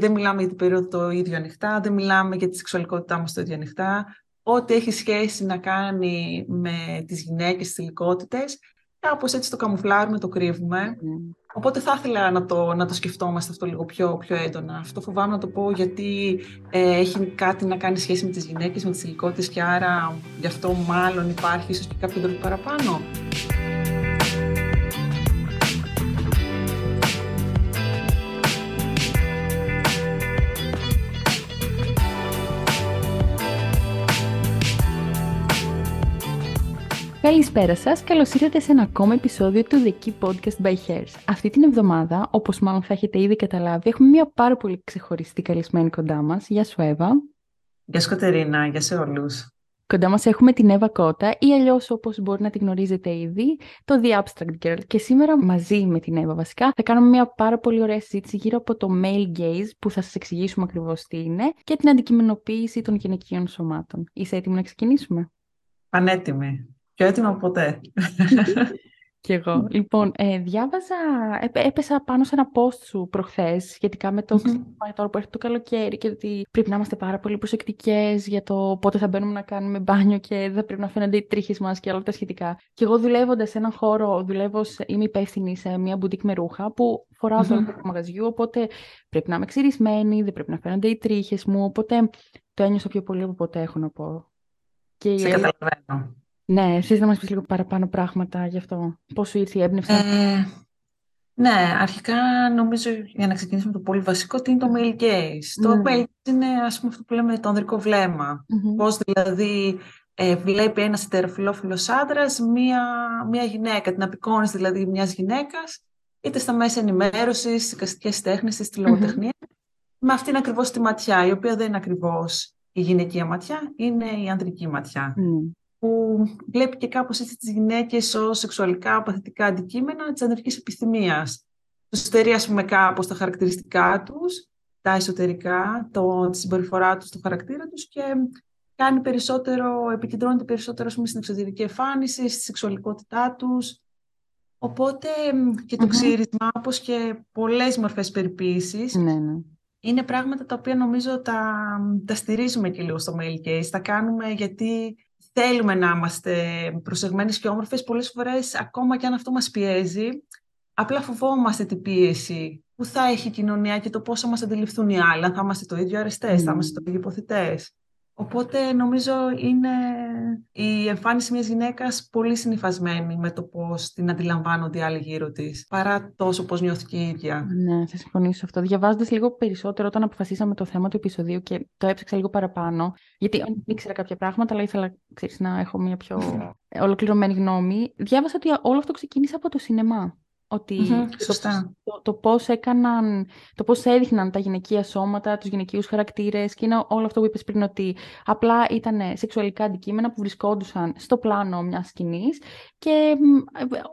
Δεν μιλάμε για την περίοδο το ίδιο ανοιχτά, δεν μιλάμε για τη σεξουαλικότητά μας το ίδιο ανοιχτά. Ό,τι έχει σχέση να κάνει με τις γυναίκες, τις υλικότητες, κάπως έτσι το καμουφλάρουμε, το κρύβουμε. Οπότε θα ήθελα να το, να το σκεφτόμαστε αυτό λίγο πιο, πιο έντονα. Αυτό φοβάμαι να το πω γιατί ε, έχει κάτι να κάνει σχέση με τις γυναίκες, με τις υλικότητες και άρα γι' αυτό μάλλον υπάρχει ίσως και κάποιο τρόπο παραπάνω. Καλησπέρα σας, καλώς ήρθατε σε ένα ακόμα επεισόδιο του The Key Podcast by Hairs. Αυτή την εβδομάδα, όπως μάλλον θα έχετε ήδη καταλάβει, έχουμε μια πάρα πολύ ξεχωριστή καλεσμένη κοντά μας. Γεια σου, Εύα. Γεια σου, Κατερίνα. Γεια σε όλους. Κοντά μας έχουμε την Εύα Κότα ή αλλιώς όπως μπορεί να την γνωρίζετε ήδη, το The Abstract Girl. Και σήμερα μαζί με την Εύα βασικά θα κάνουμε μια πάρα πολύ ωραία συζήτηση γύρω από το male gaze που θα σας εξηγήσουμε ακριβώς τι είναι και την αντικειμενοποίηση των γυναικείων σωμάτων. Είσαι έτοιμη να ξεκινήσουμε; Πανέτοιμη. Πιο έτοιμα από ποτέ. Κι εγώ. Λοιπόν, ε, διάβαζα, έπεσα πάνω σε ένα post σου προχθές σχετικά με το mm-hmm. τώρα που έρχεται το καλοκαίρι και ότι πρέπει να είμαστε πάρα πολύ προσεκτικές για το πότε θα μπαίνουμε να κάνουμε μπάνιο και δεν πρέπει να φαίνονται οι τρίχες μας και όλα τα σχετικά. Και εγώ δουλεύοντας σε έναν χώρο, δουλεύω, είμαι υπεύθυνη σε μια μπουντίκ με ρούχα που φοράω mm-hmm. το μαγαζιού, οπότε πρέπει να είμαι ξυρισμένη, δεν πρέπει να φαίνονται οι τρίχες μου, οπότε το ένιωσα πιο πολύ από ποτέ έχω να πω. Και σε καταλαβαίνω. Ναι, εσύ να μας πεις λίγο παραπάνω πράγματα γι' αυτό. Πώς σου ήρθε η έμπνευση; Ε, ναι, αρχικά νομίζω για να ξεκινήσουμε το πολύ βασικό, τι είναι το male gaze. Το male gaze είναι ας πούμε αυτό που λέμε το ανδρικό βλέμμα. Mm-hmm. Πώς δηλαδή ε, βλέπει ένας ετεροφιλόφιλος άντρας μία, μία γυναίκα, την απεικόνηση δηλαδή μιας γυναίκας, είτε στα μέσα ενημέρωσης, στις εικαστικές τέχνες, στη λογοτεχνία, mm-hmm. με αυτήν ακριβώς τη ματιά, η οποία δεν είναι ακριβώς η γυναικεία ματιά, είναι η ανδρική ματιά που βλέπει και κάπως έτσι τις γυναίκες ως σεξουαλικά παθητικά αντικείμενα της ανδρικής επιστημίας. Τους στερεί, ας πούμε, κάπως τα χαρακτηριστικά τους, τα εσωτερικά, το, τη συμπεριφορά τους, το χαρακτήρα τους και κάνει περισσότερο, επικεντρώνεται περισσότερο πούμε, στην εξωτερική εμφάνιση, στη σεξουαλικότητά τους. Οπότε και το mm ξύρισμα, όπως και πολλές μορφές περιποίησης, ναι, ναι. είναι πράγματα τα οποία νομίζω τα, τα στηρίζουμε και λίγο στο mail case. Τα κάνουμε γιατί θέλουμε να είμαστε προσεγμένες και όμορφες, πολλές φορές ακόμα και αν αυτό μας πιέζει, απλά φοβόμαστε την πίεση που θα έχει η κοινωνία και το πώς θα μας αντιληφθούν οι άλλοι, αν θα είμαστε το ίδιο αρεστές, θα είμαστε το ίδιο υποθητές. Οπότε νομίζω είναι η εμφάνιση μιας γυναίκας πολύ συνειφασμένη με το πώς την αντιλαμβάνονται οι άλλοι γύρω της, παρά τόσο πώς νιώθει και η ίδια. Ναι, θα συμφωνήσω αυτό. Διαβάζοντας λίγο περισσότερο όταν αποφασίσαμε το θέμα του επεισοδίου και το έψαξα λίγο παραπάνω, γιατί δεν ήξερα κάποια πράγματα, αλλά ήθελα ξέρεις, να έχω μια πιο ολοκληρωμένη γνώμη. Διάβασα ότι όλο αυτό ξεκίνησε από το σινεμά. Ότι σωστά. Το, το, πώς έκαναν, το πώς έδειχναν τα γυναικεία σώματα, τους γυναικείους χαρακτήρες και είναι όλο αυτό που είπες πριν ότι απλά ήταν σεξουαλικά αντικείμενα που βρισκόντουσαν στο πλάνο μιας σκηνής και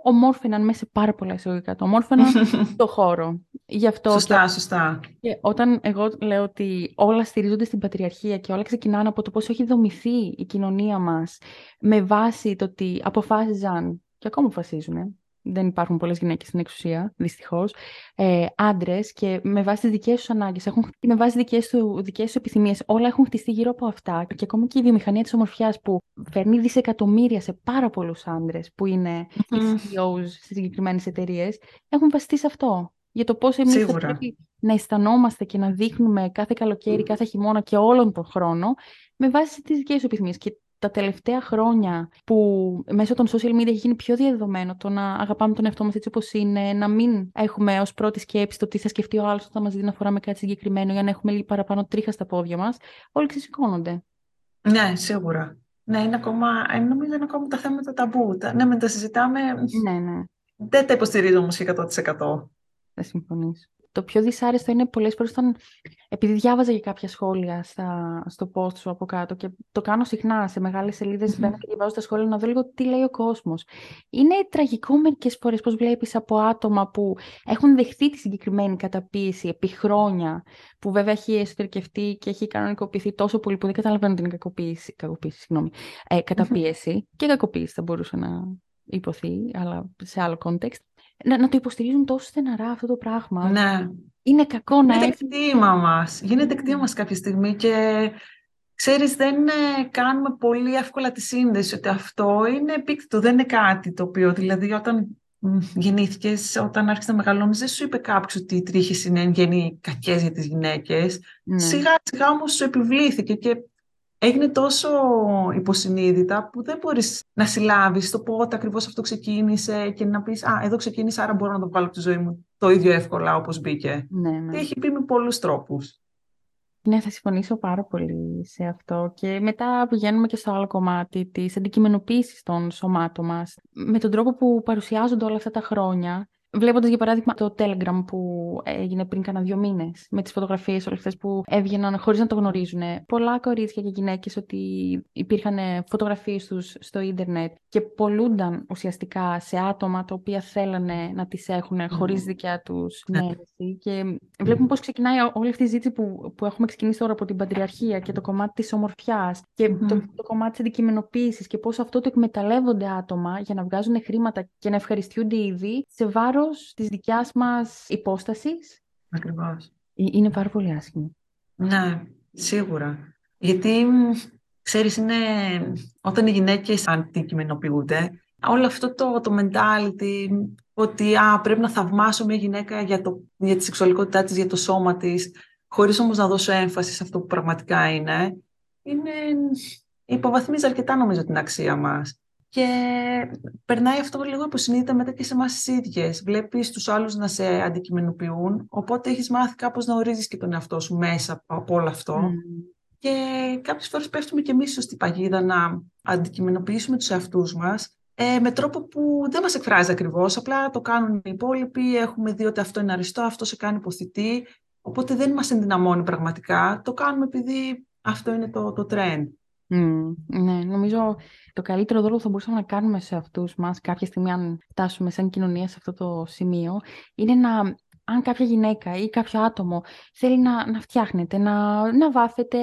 ομόρφαιναν μέσα σε πάρα πολλά εισαγωγικά, το ομόρφαιναν στο χώρο. Γι αυτό σωστά, και, σωστά. Και όταν εγώ λέω ότι όλα στηρίζονται στην πατριαρχία και όλα ξεκινάνε από το πώς έχει δομηθεί η κοινωνία μας με βάση το ότι αποφάσιζαν και ακόμα αποφασίζουν δεν υπάρχουν πολλές γυναίκες στην εξουσία, δυστυχώς, ε, άντρες και με βάση τις δικές τους ανάγκες, έχουν, με βάση τις δικές, του, δικές τους επιθυμίες, όλα έχουν χτιστεί γύρω από αυτά και ακόμη και η βιομηχανία της ομορφιάς που φέρνει δισεκατομμύρια σε πάρα πολλούς άντρες που είναι mm-hmm. οι CEOs σε συγκεκριμένες εταιρείες, έχουν βασιστεί σε αυτό. Για το πώς εμείς θα πρέπει να αισθανόμαστε και να δείχνουμε κάθε καλοκαίρι, κάθε χειμώνα και όλον τον χρόνο με βάση τις δικές σου επιθυμίες. Και τα τελευταία χρόνια που μέσω των social media έχει γίνει πιο διαδεδομένο το να αγαπάμε τον εαυτό μας έτσι όπως είναι, να μην έχουμε ως πρώτη σκέψη το τι θα σκεφτεί ο άλλος όταν μας δει να φοράμε κάτι συγκεκριμένο για να έχουμε λίγο παραπάνω τρίχα στα πόδια μας, όλοι ξεσηκώνονται. Ναι, σίγουρα. Ναι, είναι ακόμα, ε, νομίζω είναι ακόμα τα θέματα ταμπού. Ναι, με τα συζητάμε. Ναι, ναι. Δεν τα υποστηρίζω όμως και 100%. Θα συμφωνήσω. Το πιο δυσάρεστο είναι πολλές φορές όταν. Επειδή διάβαζα για κάποια σχόλια στα, στο post σου από κάτω και το κάνω συχνά σε μεγάλες σελίδες, mm-hmm. μπαίνω και διαβάζω τα σχόλια να δω λίγο τι λέει ο κόσμος. Είναι τραγικό μερικές φορές πώς βλέπεις από άτομα που έχουν δεχθεί τη συγκεκριμένη καταπίεση επί χρόνια, που βέβαια έχει εσωτερικευτεί και έχει κανονικοποιηθεί τόσο πολύ που δεν καταλαβαίνω την κακοποίηση. Κακοποίηση, συγγνώμη. Ε, καταπίεση και κακοποίηση θα μπορούσε να υποθεί, αλλά σε άλλο context. Να, να το υποστηρίζουν τόσο στεναρά αυτό το πράγμα. Ναι. Είναι κακό να Γίνεται κτήμα μας. Γίνεται κτήμα μας κάποια στιγμή και ξέρεις δεν ε, κάνουμε πολύ εύκολα τη σύνδεση ότι αυτό είναι επίκτητο, δεν είναι κάτι το οποίο δηλαδή όταν γεννήθηκες, όταν άρχισε να μεγαλώνεις, δεν σου είπε κάποιος ότι οι τρίχες είναι εν γέννη κακές για τις γυναίκες. Ναι. Σιγά σιγά όμως σου επιβλήθηκε και έγινε τόσο υποσυνείδητα που δεν μπορείς να συλλάβεις το πότε ακριβώς αυτό ξεκίνησε και να πεις «Α, εδώ ξεκίνησε, άρα μπορώ να το βάλω από τη ζωή μου το ίδιο εύκολα όπως μπήκε». Ναι, ναι. Και έχει πει με πολλούς τρόπους. Ναι, θα συμφωνήσω πάρα πολύ σε αυτό. Και μετά πηγαίνουμε και στο άλλο κομμάτι της αντικειμενοποίησης των σωμάτων μας. Με τον τρόπο που παρουσιάζονται όλα αυτά τα χρόνια, Βλέποντας για παράδειγμα το Telegram που έγινε πριν κάνα δύο μήνες, με τις φωτογραφίες όλες αυτές που έβγαιναν χωρίς να το γνωρίζουν. Πολλά κορίτσια και γυναίκες ότι υπήρχαν φωτογραφίες τους στο ίντερνετ και πολλούνταν ουσιαστικά σε άτομα τα οποία θέλανε να τις έχουν χωρίς δικιά τους συνένεση. Και βλέπουμε πώς ξεκινάει όλη αυτή η ζήτηση που, που έχουμε ξεκινήσει τώρα από την πατριαρχία και το κομμάτι της ομορφιάς και το, το κομμάτι της αντικειμενοποίησης και πώς αυτό το εκμεταλλεύονται άτομα για να βγάζουν χρήματα και να ευχαριστούνται ήδη σε βάρος μέρος της δικιάς μας υπόστασης. Ακριβώς. Ε, είναι πάρα πολύ άσχημο. Ναι, σίγουρα. Γιατί, ξέρεις, είναι όταν οι γυναίκες αντικειμενοποιούνται, όλο αυτό το, το mentality ότι α, πρέπει να θαυμάσω μια γυναίκα για, το, για τη σεξουαλικότητά της, για το σώμα της, χωρίς όμως να δώσω έμφαση σε αυτό που πραγματικά είναι, είναι υποβαθμίζει αρκετά νομίζω την αξία μας. Και περνάει αυτό λίγο υποσυνείδητα μετά και σε εμάς τις ίδιες. Βλέπεις τους άλλους να σε αντικειμενοποιούν, οπότε έχεις μάθει κάπως να ορίζεις και τον εαυτό σου μέσα από όλο αυτό. Και κάποιες φορές πέφτουμε και εμείς στην παγίδα να αντικειμενοποιήσουμε τους εαυτούς μας ε, με τρόπο που δεν μας εκφράζει ακριβώς. Απλά το κάνουν οι υπόλοιποι. Έχουμε δει ότι αυτό είναι αριστό, αυτό σε κάνει υποθητή. Οπότε δεν μας ενδυναμώνει πραγματικά. Το κάνουμε επειδή αυτό είναι το, το trend. Mm, ναι, νομίζω το καλύτερο δώρο που θα μπορούσαμε να κάνουμε σε αυτούς μας κάποια στιγμή αν φτάσουμε σαν κοινωνία σε αυτό το σημείο είναι να αν κάποια γυναίκα ή κάποιο άτομο θέλει να, να φτιάχνεται, να, να βάφεται,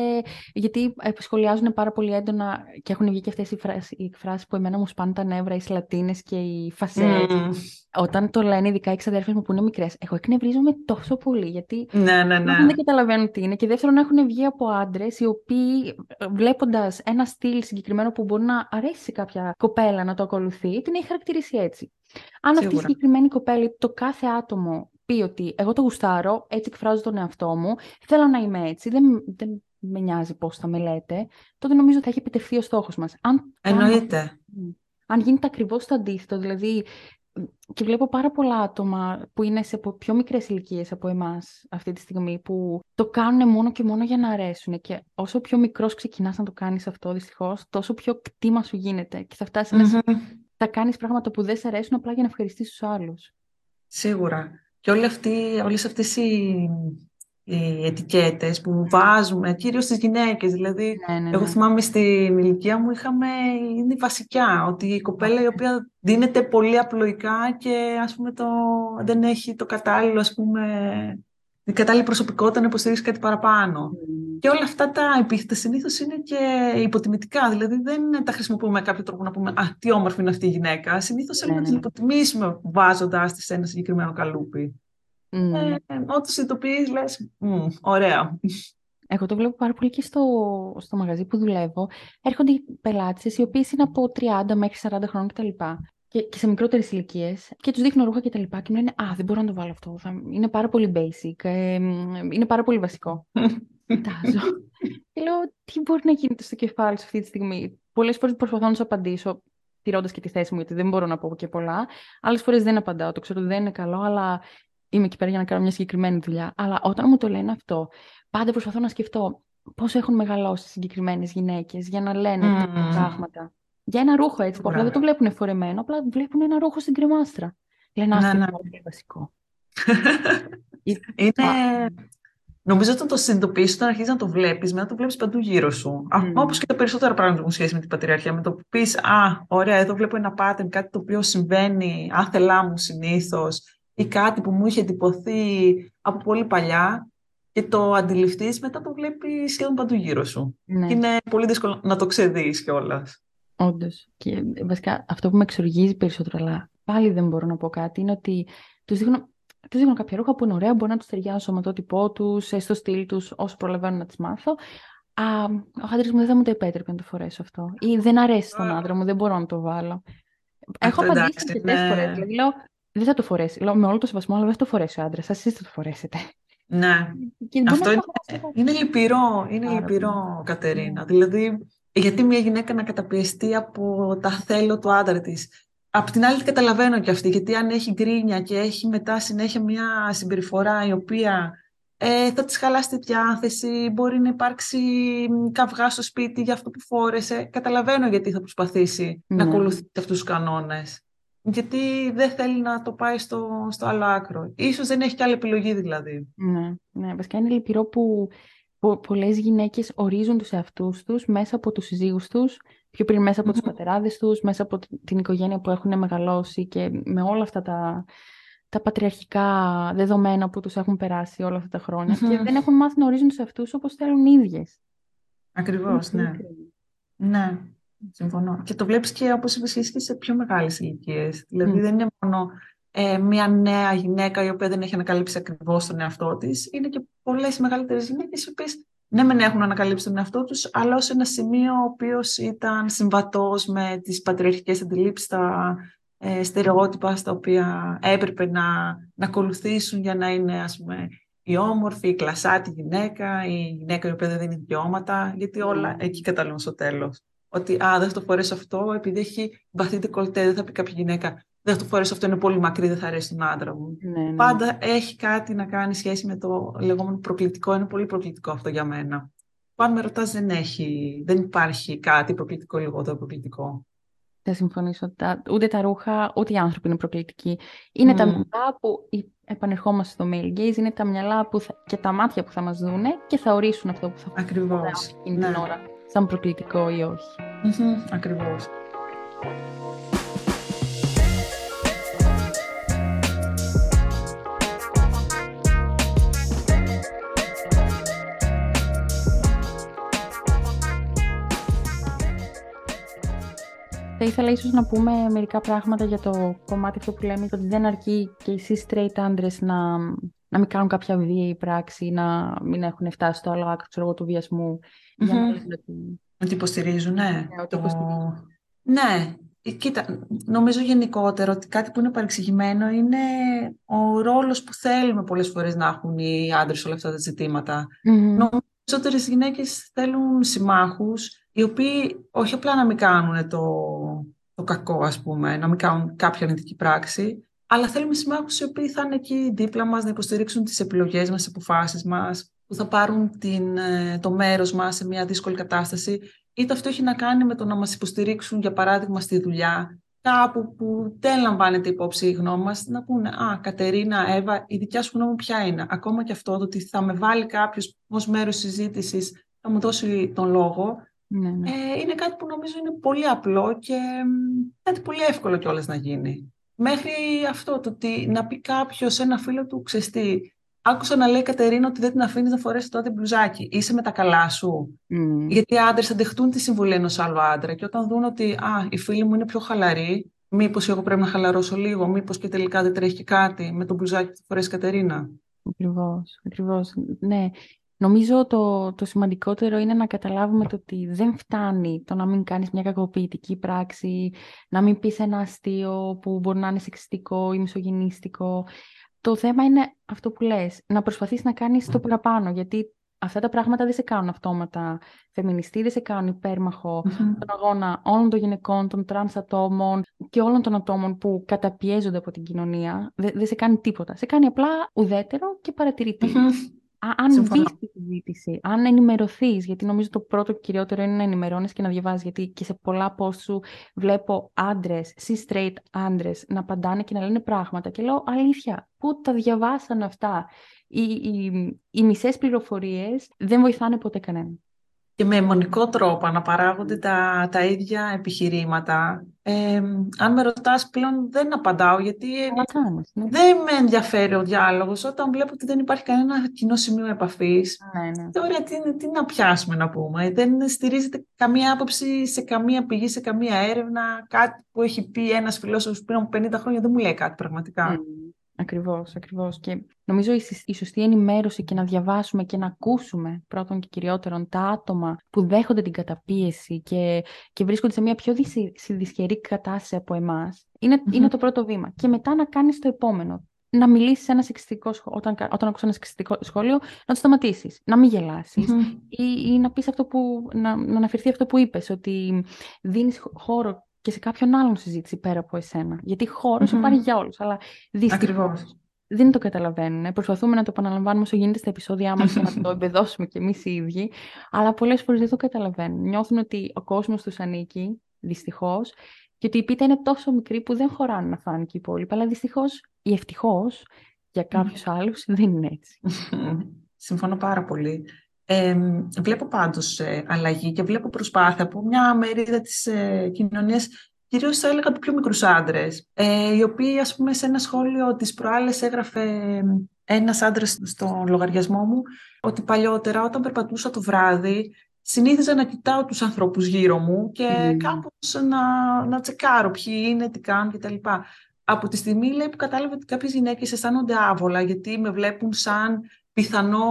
γιατί σχολιάζουν πάρα πολύ έντονα και έχουν βγει και αυτές οι, φράσεις, οι εκφράσεις που εμένα μου σπάνε τα νεύρα, οι σλατίνες και οι φασές. Mm. Όταν το λένε ειδικά οι ξαδέρφες μου που είναι μικρές, εγώ εκνευρίζομαι τόσο πολύ, γιατί ναι, ναι, ναι. δεν καταλαβαίνουν τι είναι. Και δεύτερον έχουν βγει από άντρες οι οποίοι βλέποντας ένα στυλ συγκεκριμένο που μπορεί να αρέσει σε κάποια κοπέλα να το ακολουθεί, την έχει χαρακτηρίσει έτσι. Αν αυτή η συγκεκριμένη κοπέλα, το κάθε άτομο πει ότι εγώ το γουστάρω, έτσι εκφράζω τον εαυτό μου, θέλω να είμαι έτσι, δεν, δεν με νοιάζει πώς θα με λέτε, τότε νομίζω ότι θα έχει επιτευχθεί ο στόχος μας. Αν, Εννοείται. Αν, αν γίνεται ακριβώς το αντίθετο, δηλαδή και βλέπω πάρα πολλά άτομα που είναι σε πιο μικρές ηλικίες από εμάς αυτή τη στιγμή που το κάνουν μόνο και μόνο για να αρέσουν και όσο πιο μικρός ξεκινάς να το κάνεις αυτό δυστυχώς τόσο πιο κτήμα σου γίνεται και θα φτάσεις mm-hmm. να θα κάνεις πράγματα που δεν σε αρέσουν απλά για να ευχαριστήσεις τους άλλους. Σίγουρα. Και όλη αυτή, όλες αυτές οι, οι ετικέτες που βάζουμε, κυρίως στις γυναίκες, δηλαδή, ναι, ναι, εγώ ναι. θυμάμαι στην ηλικία μου είχαμε, είναι βασικά, ότι η κοπέλα η οποία δίνεται πολύ απλοϊκά και ας πούμε το, δεν έχει το κατάλληλο, ας πούμε, η κατάλληλη προσωπικότητα να υποστηρίξει κάτι παραπάνω. Mm. Και όλα αυτά τα επίθετα συνήθως είναι και υποτιμητικά. Δηλαδή δεν τα χρησιμοποιούμε με κάποιο τρόπο να πούμε Α, τι όμορφη είναι αυτή η γυναίκα. Συνήθως θέλουμε να την υποτιμήσουμε βάζοντα της σε ένα συγκεκριμένο καλούπι. Mm. Ε, όταν συνειδητοποιείς, λες, ωραία. Εγώ το βλέπω πάρα πολύ και στο, στο μαγαζί που δουλεύω. Έρχονται πελάτες οι οποίες είναι από 30 μέχρι 40 χρόνια κτλ και, και σε μικρότερες ηλικίες και τους δείχνω ρούχα και τα λοιπά και μου λένε Α, δεν μπορώ να το βάλω αυτό. Θα... Είναι πάρα πολύ basic. Ε, είναι πάρα πολύ βασικό. Κοιτάζω. και λέω, τι μπορεί να γίνεται στο κεφάλι σου αυτή τη στιγμή; Πολλές φορές προσπαθώ να σου απαντήσω, τηρώντας και τη θέση μου, γιατί δεν μπορώ να πω και πολλά. Άλλες φορές δεν απαντάω. Το ξέρω ότι δεν είναι καλό, αλλά είμαι εκεί πέρα για να κάνω μια συγκεκριμένη δουλειά. Αλλά όταν μου το λένε αυτό, πάντα προσπαθώ να σκεφτώ πώς έχουν μεγαλώσει συγκεκριμένες γυναίκες για να λένε mm. τέτοια πράγματα για ένα ρούχο έτσι, που απλά δεν το βλέπουν φορεμένο, απλά βλέπουν ένα ρούχο στην κρεμάστρα. Λένε, ναι, ναι. είναι βασικό. είναι... Νομίζω όταν το συνειδητοποιήσει, όταν αρχίζεις να το βλέπεις, μετά το βλέπεις παντού γύρω σου. Mm. Όπως και τα περισσότερα πράγματα που έχουν σχέση με την πατριαρχία. Με το που πεις, Α, ωραία, εδώ βλέπω ένα pattern, κάτι το οποίο συμβαίνει άθελά μου συνήθως, ή κάτι που μου είχε εντυπωθεί από πολύ παλιά, και το αντιληφθείς, μετά το βλέπεις σχεδόν παντού γύρω σου. Ναι. Και είναι πολύ δύσκολο να το ξεδείς κιόλας. Όντως. Και βασικά αυτό που με εξοργίζει περισσότερο, αλλά πάλι δεν μπορώ να πω κάτι, είναι ότι τους δείχνω, τους δείχνω κάποια ρούχα που είναι ωραία, μπορεί να τους ταιριάσω με το τυπό τους, στο στυλ τους, όσο προλαβαίνω να τις μάθω. Α, ο άντρα μου δεν θα μου το επέτρεπε να το φορέσω αυτό. Ή δεν αρέσει στον άντρα μου, δεν μπορώ να το βάλω. Έχω απαντήσει αρκετές φορές. Δηλαδή λέω, δεν θα το φορέσει. Λέω, με όλο το σεβασμό, αλλά δεν θα το φορέσει ο άντρας. Εσείς θα το φορέσετε. Ναι. Αυτό είναι, είναι λυπηρό, είναι λυπηρό, Κατερίνα. Δηλαδή, γιατί μια γυναίκα να καταπιεστεί από τα θέλω του άντρα της. Απ' την άλλη, καταλαβαίνω και αυτή, γιατί αν έχει γκρίνια και έχει μετά συνέχεια μια συμπεριφορά η οποία ε, θα της χαλάσει τη διάθεση, μπορεί να υπάρξει καυγά στο σπίτι για αυτό που φόρεσε. Καταλαβαίνω γιατί θα προσπαθήσει να ναι. ακολουθήσει αυτούς τους κανόνες. Γιατί δεν θέλει να το πάει στο, στο άλλο άκρο. Ίσως δεν έχει και άλλη επιλογή δηλαδή. Ναι, ναι. Βασικά είναι λυπηρό που πο- πολλές γυναίκες ορίζουν τους εαυτούς τους μέσα από τους συζύγους τους, πιο πριν μέσα από mm τους πατεράδες τους, μέσα από την οικογένεια που έχουν μεγαλώσει και με όλα αυτά τα, τα πατριαρχικά δεδομένα που τους έχουν περάσει όλα αυτά τα χρονια και δεν έχουν μάθει να ορίζουν τους εαυτούς όπως θέλουν οι ίδιες. Ακριβώς, ναι. Ναι, συμφωνώ. Και το βλέπεις και όπως είπες και σε πιο μεγάλες ηλικίες. Δηλαδή δεν είναι μόνο ε, μια νέα γυναίκα η οποία δεν έχει ανακαλύψει ακριβώς τον εαυτό της. Είναι και πολλές μεγαλύτερες γυναίκες οι οποίες ναι, μεν έχουν ανακαλύψει τον εαυτό τους, αλλά ως ένα σημείο ο οποίος ήταν συμβατός με τις πατριαρχικές αντιλήψεις, τα ε, στερεότυπα στα οποία έπρεπε να, να ακολουθήσουν για να είναι ας πούμε, η όμορφη, η κλασάτη γυναίκα, η γυναίκα η οποία δεν δίνει δικαιώματα, γιατί όλα εκεί καταλήγουν στο τέλος. Ότι α, δεν θα το φορέσω αυτό, επειδή έχει βαθύ κολτέ, δεν θα πει κάποια γυναίκα. Δεν θα το φορέσω αυτό, είναι πολύ μακρύ, δεν θα αρέσει τον άντρα μου. Ναι, ναι. Πάντα έχει κάτι να κάνει σχέση με το λεγόμενο προκλητικό. Είναι πολύ προκλητικό αυτό για μένα. Πάνω με ρωτάς, δεν, έχει, δεν υπάρχει κάτι προκλητικό ή λιγότερο προκλητικό. Δεν συμφωνήσω. Τα, ούτε τα ρούχα, ούτε οι άνθρωποι είναι προκλητικοί. Είναι τα μυαλά που επανερχόμαστε στο male gaze, είναι τα μυαλά που και τα μάτια που θα μας δούνε και θα ορίσουν αυτό που θα Ακριβώς. εκείνη την ναι. ώρα, σαν προκλητικό ή όχι. Ακριβώς. Θα ήθελα ίσως να πούμε μερικά πράγματα για το κομμάτι αυτό που λέμε ότι δεν αρκεί και οι cis-straight άντρες να, να μην κάνουν κάποια βίαιη πράξη, να μην έχουν φτάσει στο άλλο άκρο του βιασμού. Mm-hmm. Για να ότι... ότι υποστηρίζουν, ναι. Ναι, ότι υποστηρίζουν. ναι. Κοίτα, νομίζω γενικότερα ότι κάτι που είναι παρεξηγημένο είναι ο ρόλος που θέλουμε πολλές φορές να έχουν οι άντρες όλα αυτά τα ζητήματα. Mm-hmm. Νομίζω ότι γυναίκες θέλουν συμμάχους οι οποίοι όχι απλά να μην κάνουν το, το κακό, ας πούμε, να μην κάνουν κάποια αρνητική πράξη, αλλά θέλουμε συμμάχους οι οποίοι θα είναι εκεί δίπλα μας, να υποστηρίξουν τις επιλογές μας, τις αποφάσεις μας, που θα πάρουν την, ε, το μέρος μας σε μια δύσκολη κατάσταση. Είτε αυτό έχει να κάνει με το να μας υποστηρίξουν, για παράδειγμα, στη δουλειά, κάπου που δεν λαμβάνεται υπόψη η γνώμη μας, να πούνε «Α, Κατερίνα, Εύα, η δικιά σου γνώμη ποια είναι». Ακόμα και αυτό, το ότι θα με βάλει κάποιος ως μέρος συζήτησης, θα μου δώσει τον λόγο, ναι, ναι. Ε, είναι κάτι που νομίζω είναι πολύ απλό και κάτι πολύ εύκολο κιόλας να γίνει. Μέχρι αυτό το ότι να πει κάποιος ένα φίλο του ξεστή. Άκουσα να λέει η Κατερίνα ότι δεν την αφήνεις να φορέσεις τότε μπλουζάκι. Είσαι με τα καλά σου. Mm. Γιατί οι άντρες θα δεχτούν τη συμβουλή ενός άλλου άντρα. Και όταν δουν ότι α, η φίλη μου είναι πιο χαλαρή, μήπως εγώ πρέπει να χαλαρώσω λίγο, μήπως και τελικά δεν τρέχει κάτι με το μπλουζάκι που θα φορέσει η Κατερίνα. Ακριβώς, ακριβώς. Ναι. Νομίζω το, το σημαντικότερο είναι να καταλάβουμε το ότι δεν φτάνει το να μην κάνεις μια κακοποιητική πράξη, να μην πεις ένα αστείο που μπορεί να είναι σεξιστικό ή μισογυνιστικό. Το θέμα είναι αυτό που λες, να προσπαθείς να κάνεις το παραπάνω, γιατί αυτά τα πράγματα δεν σε κάνουν αυτόματα φεμινιστή, δεν σε κάνουν υπέρμαχο mm-hmm. τον αγώνα όλων των γυναικών, των τρανς ατόμων και όλων των ατόμων που καταπιέζονται από την κοινωνία. Δεν, σε κάνει τίποτα. Σε κάνει απλά ουδέτερο και παρατηρητή αν δεις τη συζήτηση, αν ενημερωθείς, γιατί νομίζω το πρώτο και κυριότερο είναι να ενημερώνεις και να διαβάζεις. Γιατί και σε πολλά post σου βλέπω άντρες, cis-straight άντρες, να απαντάνε και να λένε πράγματα. Και λέω αλήθεια, πού τα διαβάσαν αυτά; Οι, οι, οι μισές πληροφορίες δεν βοηθάνε ποτέ κανέναν. Και με αιμονικό τρόπο να παράγονται τα, τα ίδια επιχειρήματα αν με ρωτάς πλέον δεν απαντάω, γιατί ναι. δεν με ενδιαφέρει ο διάλογος. Όταν βλέπω ότι δεν υπάρχει κανένα κοινό σημείο επαφής, ναι, ναι. τώρα τι, τι να πιάσουμε να πούμε. Δεν στηρίζεται καμία άποψη σε καμία πηγή, σε καμία έρευνα. Κάτι που έχει πει ένας φιλόσοφος πριν από 50 χρόνια δεν μου λέει κάτι πραγματικά. Ακριβώς, ακριβώς. Και νομίζω η σωστή ενημέρωση και να διαβάσουμε και να ακούσουμε πρώτον και κυριότερον τα άτομα που δέχονται την καταπίεση και, και βρίσκονται σε μια πιο δυσχερή κατάσταση από εμάς, είναι, είναι το πρώτο βήμα. Και μετά να κάνεις το επόμενο. Να μιλήσεις ένα σεξιστικό σχόλιο, όταν, όταν ακούς ένα σεξιστικό σχόλιο, να το σταματήσεις, να μην γελασει ή, ή, να πεις αυτό που, να, να αναφερθεί αυτό που είπες, ότι δίνεις χώρο και σε κάποιον άλλον συζήτηση πέρα από εσένα. Γιατί χώρος mm-hmm. υπάρχει για όλους. Αλλά δυστυχώς δεν το καταλαβαίνουν. Προσπαθούμε να το επαναλαμβάνουμε όσο γίνεται στα επεισόδια μας και να το εμπεδώσουμε κι εμείς οι ίδιοι. Αλλά πολλές φορές δεν το καταλαβαίνουν. Νιώθουν ότι ο κόσμος τους ανήκει, δυστυχώς, και ότι η πίτα είναι τόσο μικρή που δεν χωράνε να φάνε και οι υπόλοιποι. Αλλά δυστυχώς ή ευτυχώς για κάποιους mm. άλλους δεν είναι έτσι. Συμφωνώ πάρα πολύ. Ε, βλέπω πάντως ε, αλλαγή και βλέπω προσπάθεια από μια μερίδα της ε, κοινωνίας, κυρίως θα έλεγα του πιο μικρούς άντρες, ε, οι οποίοι ας πούμε σε ένα σχόλιο της προάλλες έγραφε ένας άντρας στο λογαριασμό μου ότι παλιότερα όταν περπατούσα το βράδυ συνήθιζα να κοιτάω τους ανθρώπους γύρω μου και mm. κάπως να, να τσεκάρω ποιοι είναι, τι κάνουν κτλ. Από τη στιγμή λέει, που κατάλαβε ότι κάποιες γυναίκες αισθάνονται άβολα γιατί με βλέπουν σαν πιθανό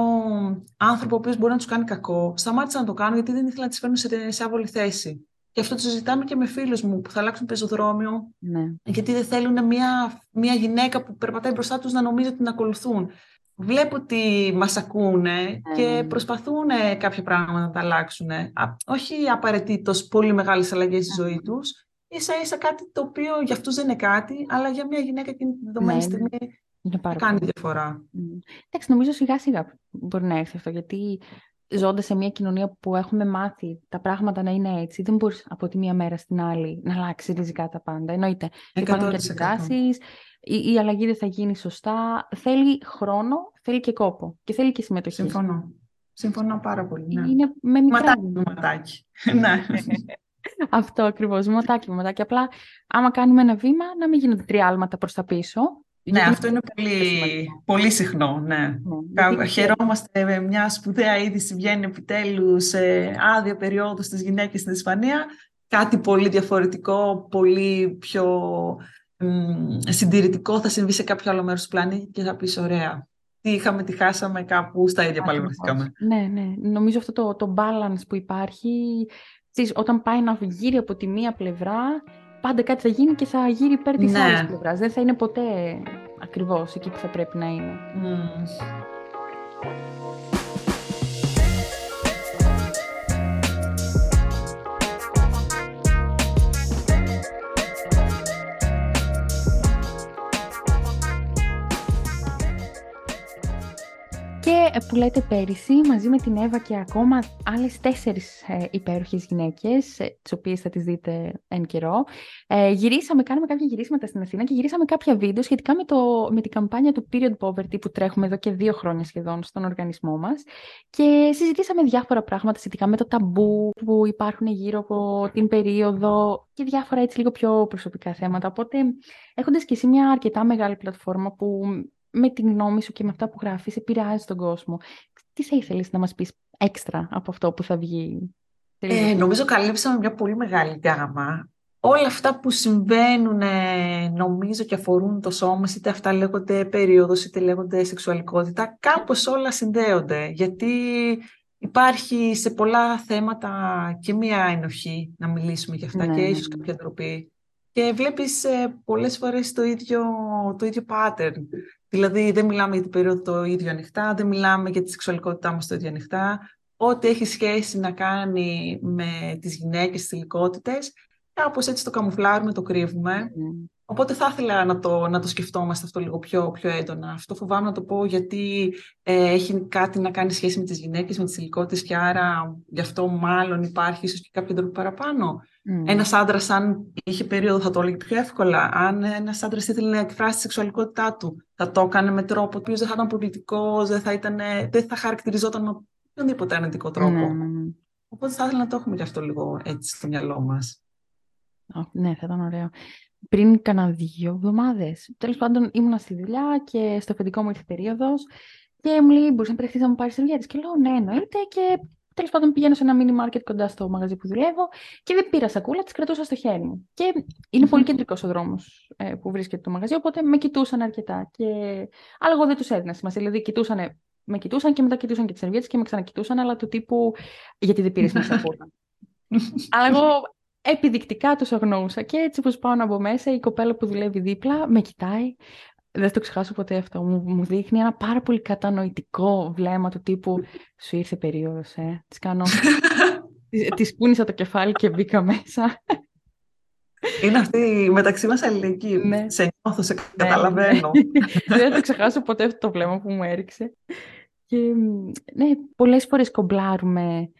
άνθρωπο ο οποίος μπορεί να τους κάνει κακό, σταμάτησα να το κάνω γιατί δεν ήθελα να τις φέρνω σε, σε άβολη θέση. Και αυτό το συζητάμε και με φίλους μου που θα αλλάξουν πεζοδρόμιο, ναι. γιατί δεν θέλουν μια, μια γυναίκα που περπατάει μπροστά τους να νομίζει ότι την ακολουθούν. Βλέπω ότι μας ακούνε ναι, και ναι, ναι. προσπαθούν κάποια πράγματα να τα αλλάξουν. όχι απαραίτητος πολύ μεγάλες αλλαγές στη ζωή τους, ίσα ίσα κάτι το οποίο για αυτούς δεν είναι κάτι, αλλά για μια γυναίκα εκείνη τη δεδομένη στιγμή είναι πάρα κάνει πολύ. διαφορά. Εντάξει, νομίζω σιγά σιγά μπορεί να έρθει αυτό, γιατί ζώντας σε μια κοινωνία που έχουμε μάθει τα πράγματα να είναι έτσι, δεν μπορείς από τη μία μέρα στην άλλη να αλλάξει ριζικά τα πάντα. Εννοείται. Υπάρχουν και αντιδράσεις. Η, η αλλαγή δεν θα γίνει σωστά. Θέλει χρόνο, θέλει και κόπο και θέλει και συμμετοχή. Συμφωνώ. Συμφωνώ πάρα πολύ. Ναι. Είναι με μικρά. Ματάκι, ματάκι. ναι. Αυτό ακριβώς. Ματάκι, ματάκι. Απλά, άμα κάνουμε ένα βήμα, να μην γίνονται τριάλματα προς τα πίσω. Ναι, αυτό είναι πολύ, πολύ συχνό, ναι. ναι Χαιρόμαστε με μια σπουδαία είδηση βγαίνει επιτέλους σε άδεια περίοδο στις γυναίκες στην Ισπανία. Κάτι πολύ διαφορετικό, πολύ πιο μ, συντηρητικό θα συμβεί σε κάποιο άλλο μέρος του πλανήτη και θα πεις ωραία. Τι είχαμε, τι χάσαμε, κάπου στα ίδια πάλι Ναι, ναι. Νομίζω αυτό το, το balance που υπάρχει, όταν πάει να γύρει από τη μία πλευρά, πάντα κάτι θα γίνει και θα γύρει υπέρ της ναι. άλλης πλευράς. Δεν θα είναι ποτέ ακριβώς εκεί που θα πρέπει να είναι. Και που λέτε πέρυσι, μαζί με την Εύα και ακόμα άλλες τέσσερις ε, υπέροχες γυναίκες, ε, τις οποίες θα τις δείτε εν καιρό, ε, γυρίσαμε, κάναμε κάποια γυρίσματα στην Αθήνα και γυρίσαμε κάποια βίντεο σχετικά με, το, με την καμπάνια του Period Poverty που τρέχουμε εδώ και δύο χρόνια σχεδόν στον οργανισμό μας και συζητήσαμε διάφορα πράγματα σχετικά με το ταμπού που υπάρχουν γύρω από την περίοδο και διάφορα έτσι λίγο πιο προσωπικά θέματα. Οπότε έχοντας και εσύ μια αρκετά μεγάλη πλατφόρμα που με την γνώμη σου και με αυτά που γράφεις επηρεάζει τον κόσμο. Τι θα ήθελες να μας πεις έξτρα από αυτό που θα βγει. Ε, νομίζω καλύψαμε μια πολύ μεγάλη γάμα. Όλα αυτά που συμβαίνουν νομίζω και αφορούν το σώμα, είτε αυτά λέγονται περίοδος, είτε λέγονται σεξουαλικότητα, κάπως όλα συνδέονται. Γιατί υπάρχει σε πολλά θέματα και μια ενοχή να μιλήσουμε για αυτά ναι, και ναι, ίσως ναι. κάποια ντροπή. Και βλέπεις ε, πολλές φορές το ίδιο, το ίδιο pattern. Δηλαδή δεν μιλάμε για την περίοδο το ίδιο ανοιχτά, δεν μιλάμε για τη σεξουαλικότητά μας το ίδιο ανοιχτά. Ό,τι έχει σχέση να κάνει με τις γυναίκες, τις ηλικότητες, κάπως έτσι το καμουφλάρουμε, το κρύβουμε. Οπότε θα ήθελα να το, να το σκεφτόμαστε αυτό λίγο πιο, πιο έντονα. Αυτό φοβάμαι να το πω γιατί ε, έχει κάτι να κάνει σχέση με τις γυναίκες, με τις ηλικότητες και άρα γι' αυτό μάλλον υπάρχει ίσως και κάποιο τρόπο παραπάνω. Mm. Ένας άντρας, αν είχε περίοδο, θα το έλεγε πιο εύκολα. Αν ένας άντρας ήθελε να εκφράσει τη σεξουαλικότητά του, θα το έκανε με τρόπο ο οποίος δεν θα ήταν πολιτικός, δεν θα, ήταν, δεν θα χαρακτηριζόταν με οποιονδήποτε αρνητικό τρόπο. Mm. Οπότε θα ήθελα να το έχουμε και αυτό λίγο έτσι στο μυαλό μας. ναι, θα ήταν ωραίο. Πριν κάνα δύο εβδομάδες. Τέλος πάντων, ήμουν στη δουλειά και στο αφεντικό μου ήρθε περίοδος και μου λέει: Μπορείς να πρεχθεί να μου πάρεις σερβιέτε. Και λέω: Ναι, εννοείται. Και τέλος πάντων πηγαίνω σε ένα mini market κοντά στο μαγαζί που δουλεύω και δεν πήρα σακούλα, τις κρατούσα στο χέρι μου. Και είναι πολύ κεντρικός ο δρόμος ε, που βρίσκεται το μαγαζί, οπότε με κοιτούσαν αρκετά. Και... Αλλά εγώ δεν τους έδινα σημασία. Δηλαδή, κοιτούσαν, με κοιτούσαν και μετά κοιτούσαν και τις σερβιέτες και με ξανακοιτούσαν, αλλά του τύπου Γιατί δεν πήρες μια σακούλα; αλλά εγώ επιδεικτικά τους αγνοούσα. Και έτσι όπω πάω να μπω μέσα, η κοπέλα που δουλεύει δίπλα με κοιτάει. Δεν θα το ξεχάσω ποτέ αυτό. Μου, μου δείχνει ένα πάρα πολύ κατανοητικό βλέμμα του τύπου Σου ήρθε περίοδος, ε. Τη κάνω. Τη πούνησα το κεφάλι και μπήκα μέσα. Είναι αυτή μεταξύ μας αλληλεγγύη. Ναι. Σε νιώθω, σε ναι, καταλαβαίνω. Ναι. Δεν θα το ξεχάσω ποτέ αυτό το βλέμμα που μου έριξε. Και ναι, πολλές φορές κομπλάρουμε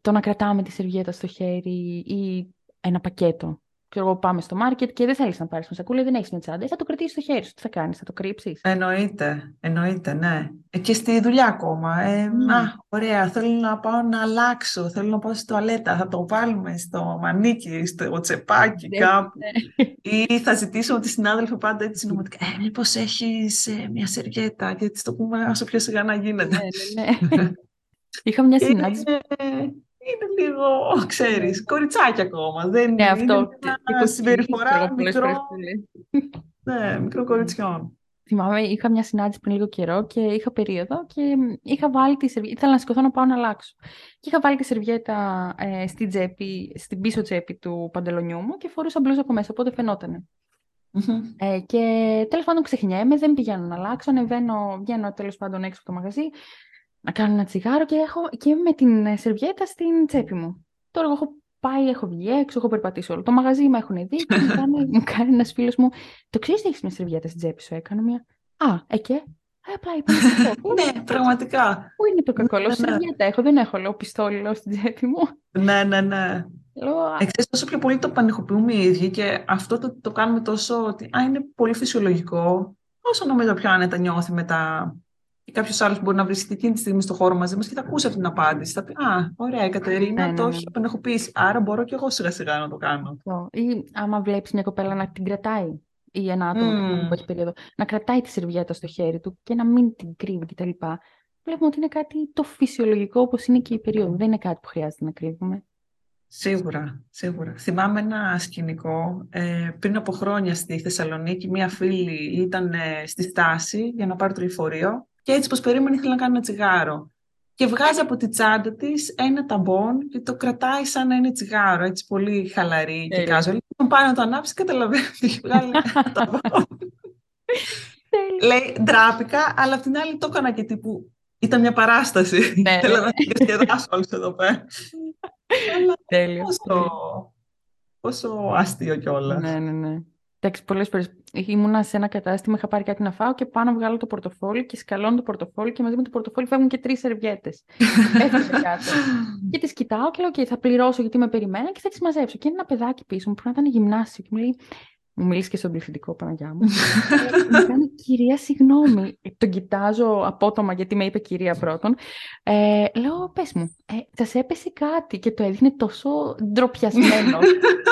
το να κρατάμε τη σερβιέτα στο χέρι ή ένα πακέτο ξέρω εγώ, πάμε στο μάρκετ και δεν θέλεις να πάρεις μια σακούλα, δεν έχεις μια τσάντα, θα το κρατήσεις στο χέρι σου. Τι θα κάνεις, θα το κρύψεις; Εννοείται, εννοείται, ναι. Ε, και στη δουλειά ακόμα. Ε, mm. Α, ωραία, θέλω να πάω να αλλάξω, θέλω να πάω στη τουαλέτα, θα το βάλουμε στο μανίκι, στο τσεπάκι ναι, κάπου. Ναι. Ή θα ζητήσω τη συνάδελφο πάντα έτσι συνωματικά, ε, μήπως έχεις ε, μια σερβιέτα και έτσι το πούμε όσο πιο σιγά να γίνεται. Ναι, ναι, ναι. Είχα μια συνάντηση είναι λίγο, ξέρεις, κοριτσάκι ακόμα. Δεν ναι, αυτό. Είναι μια συμπεριφορά μικρό, ναι, μικρό κοριτσιών. Θυμάμαι, είχα μια συνάντηση πριν λίγο καιρό και είχα περίοδο και είχα βάλει τη σερβιέτα. Ήθελα να σηκωθώ να πάω να αλλάξω. Και είχα βάλει τη σερβιέτα ε, στην, τσέπη, στην πίσω τσέπη του παντελονιού μου και φορούσα μπλούζα από μέσα, οπότε φαινότανε. Ε, και τέλος πάντων ξεχνιέμαι, δεν πηγαίνω να αλλάξω. Ανεβαίνω, βγαίνω τέλος πάντων έξω από το μαγαζί να κάνω ένα τσιγάρο και, έχω, και με την ε, σερβιέτα στην τσέπη μου. Τώρα έχω πάει, έχω βγει έξω, έχω περπατήσει όλο το μαγαζί, με έχουν δει και μου κάνει, μου κάνει ένας φίλος μου. Το ξέρεις ότι έχεις μια σερβιέτα στην τσέπη σου, έκανα μια. Α, εκεί. Ε, απλά είπα. ναι, πραγματικά. Πού είναι το κακό, λέω, ναι, ναι. σερβιέτα έχω, δεν έχω, λέω, πιστόλι, λέω, στην τσέπη μου. Ναι, ναι, ναι. Εξής, τόσο πιο πολύ το πανηχοποιούμε οι ίδιοι και αυτό το, το κάνουμε τόσο ότι α, είναι πολύ φυσιολογικό, όσο νομίζω πιο άνετα νιώθει μετά ή κάποιος άλλος μπορεί να βρίσκεται εκείνη τη στιγμή στο χώρο μαζί μας και θα ακούσει αυτή την απάντηση. Θα πει Α, ωραία, η Κατερίνα ναι, το ναι, έχει ναι. απενεχοποιήσει. Άρα μπορώ και εγώ σιγά σιγά να το κάνω. Ή άμα βλέπεις μια κοπέλα να την κρατάει ή ένα άτομο mm. που έχει περίοδο, να κρατάει τη σερβιέτα στο χέρι του και να μην την κρύβει κτλ. Βλέπουμε ότι είναι κάτι το φυσιολογικό όπως είναι και η περίοδο. Δεν είναι κάτι που χρειάζεται να κρύβουμε. Σίγουρα, σίγουρα. Θυμάμαι ένα σκηνικό. Ε, πριν από χρόνια στη Θεσσαλονίκη, μία φίλη ήταν ε, στη στάση για να πάρει το λεωφορείο και έτσι πως περίμενε ήθελε να κάνει ένα τσιγάρο. Και βγάζει από τη τσάντα της ένα ταμπόν και το κρατάει σαν να είναι τσιγάρο, έτσι πολύ χαλαρή και κάζο. Λοιπόν, πάει να το ανάψει, καταλαβαίνει ότι έχει βγάλει ένα ταμπόν. Λέει, ντράπηκα, αλλά απ' την άλλη το έκανα και τύπου ήταν μια παράσταση. Ναι, Θέλω ναι. να την διασκεδάσω όλους εδώ πέρα. Τέλειο. Πόσο, πόσο άστιο κιόλας. Ναι, ναι, ναι. Εντάξει, πολλές φορές ήμουνα σε ένα κατάστημα, είχα πάρει κάτι να φάω και πάνω βγάλω το πορτοφόλι και σκαλώνω το πορτοφόλι και μαζί με το πορτοφόλι φεύγουν και τρεις σερβιέτες. Έφυγε κάτω. και τις κοιτάω και λέω: OK, θα πληρώσω γιατί με περιμένω και θα τις μαζέψω. Και είναι ένα παιδάκι πίσω μου που να ήταν γυμνάσιο και μου λέει: μου μιλήσεις και στον πληθυντικό Παναγιά μου. μου κάνει κυρία, συγγνώμη. Τον κοιτάζω απότομα γιατί με είπε κυρία πρώτον. Ε, λέω, πες μου, ε, σας έπεσε κάτι και το έδειχνε τόσο ντροπιασμένο.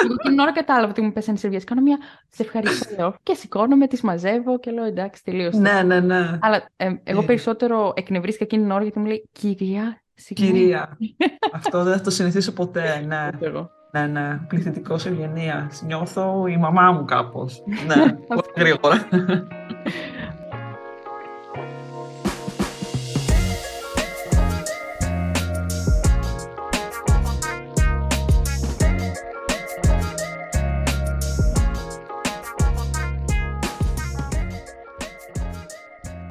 Εγώ την ώρα κατάλαβα ότι μου πέσανε σερβιές. Κάνω μια. Σε ευχαριστώ, λέω. Και σηκώνομαι, τις μαζεύω και λέω εντάξει, τελείωσε. Ναι, ναι, ναι. Αλλά ε, εγώ ε. περισσότερο εκνευρίστηκα εκείνη την ώρα γιατί μου λέει κυρία, συγγνώμη. Κυρία. Αυτό δεν θα το συνηθίσω ποτέ, ναι. Ναι, ναι, πληθυντικός ευγενίας. Νιώθω η μαμά μου κάπως. ναι, πολύ γρήγορα.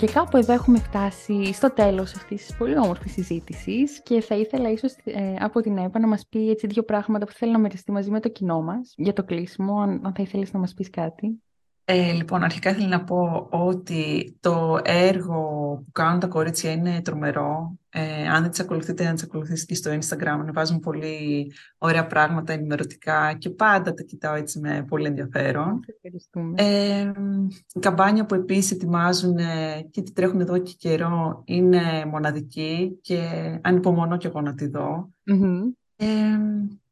Και κάπου εδώ έχουμε φτάσει στο τέλος αυτής της πολύ όμορφης συζήτησης και θα ήθελα ίσως ε, από την Εύα να μας πει έτσι δύο πράγματα που θέλει να μοιραστεί μαζί με το κοινό μας για το κλείσιμο, αν, αν θα ήθελες να μας πεις κάτι. Ε, λοιπόν, αρχικά ήθελα να πω ότι το έργο που κάνουν τα κορίτσια είναι τρομερό. Ε, αν δεν τις ακολουθείτε, να τις ακολουθήσετε και στο Instagram. Ανεβάζουν πολύ ωραία πράγματα ενημερωτικά και πάντα τα κοιτάω έτσι με πολύ ενδιαφέρον. Ε, η καμπάνια που επίσης ετοιμάζουν και τη τρέχουν εδώ και καιρό είναι μοναδική και ανυπομονώ και εγώ να τη δω. Ε,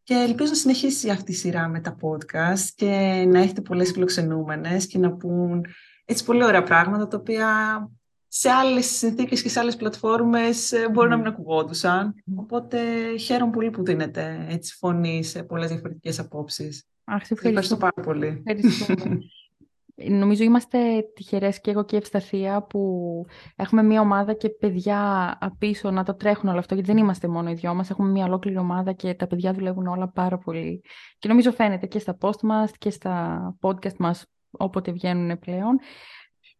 Και ελπίζω να συνεχίσει αυτή η σειρά με τα podcast και να έχετε πολλές φιλοξενούμενες και να πούν έτσι πολύ ωραία πράγματα τα οποία σε άλλες συνθήκες και σε άλλες πλατφόρμες ε, μπορεί να μην ακουγόντουσαν. Οπότε χαίρομαι πολύ που δίνετε έτσι φωνή σε πολλές διαφορετικές απόψεις. Αχ, σε ευχαριστώ πάρα πολύ. Νομίζω είμαστε τυχερές και εγώ και η Ευσταθία που έχουμε μια ομάδα και παιδιά απίσω να το τρέχουν όλο αυτό, γιατί δεν είμαστε μόνο οι δυο μας, έχουμε μια ολόκληρη ομάδα και τα παιδιά δουλεύουν όλα πάρα πολύ. Και νομίζω φαίνεται και στα post μας και στα podcast μας όποτε βγαίνουν πλέον.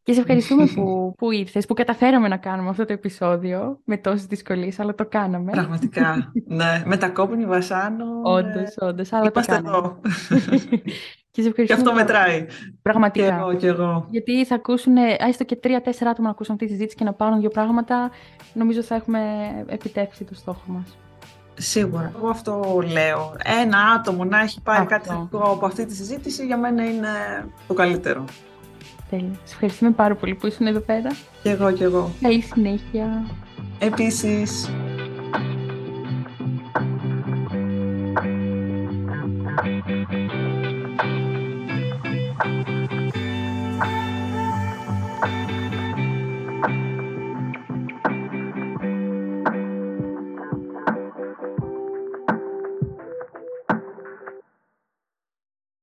Και σε ευχαριστούμε που, που ήρθες, που καταφέραμε να κάνουμε αυτό το επεισόδιο με τόσες δυσκολίες, αλλά το κάναμε. Πραγματικά, ναι. Με τα κόπνη βασάνο. Όντως, ναι. όντως, αλλά Είμαστε το κάναμε. εδώ. Και, σε και αυτό μετράει. Πραγματικά. Και εγώ, και εγώ. Γιατί θα ακούσουν, έστω και τρία-τέσσερα άτομα να ακούσουν αυτή τη συζήτηση και να πάρουν δύο πράγματα, νομίζω θα έχουμε επιτεύξει το στόχο μας. Σίγουρα. Εγώ αυτό λέω. Ένα άτομο να έχει πάρει αυτό. κάτι θετικό από αυτή τη συζήτηση για μένα είναι το καλύτερο. Τέλεια. Σε ευχαριστούμε πάρα πολύ που ήσουν εδώ πέρα. Και εγώ και εγώ. Καλή συνέχεια. Επίσης.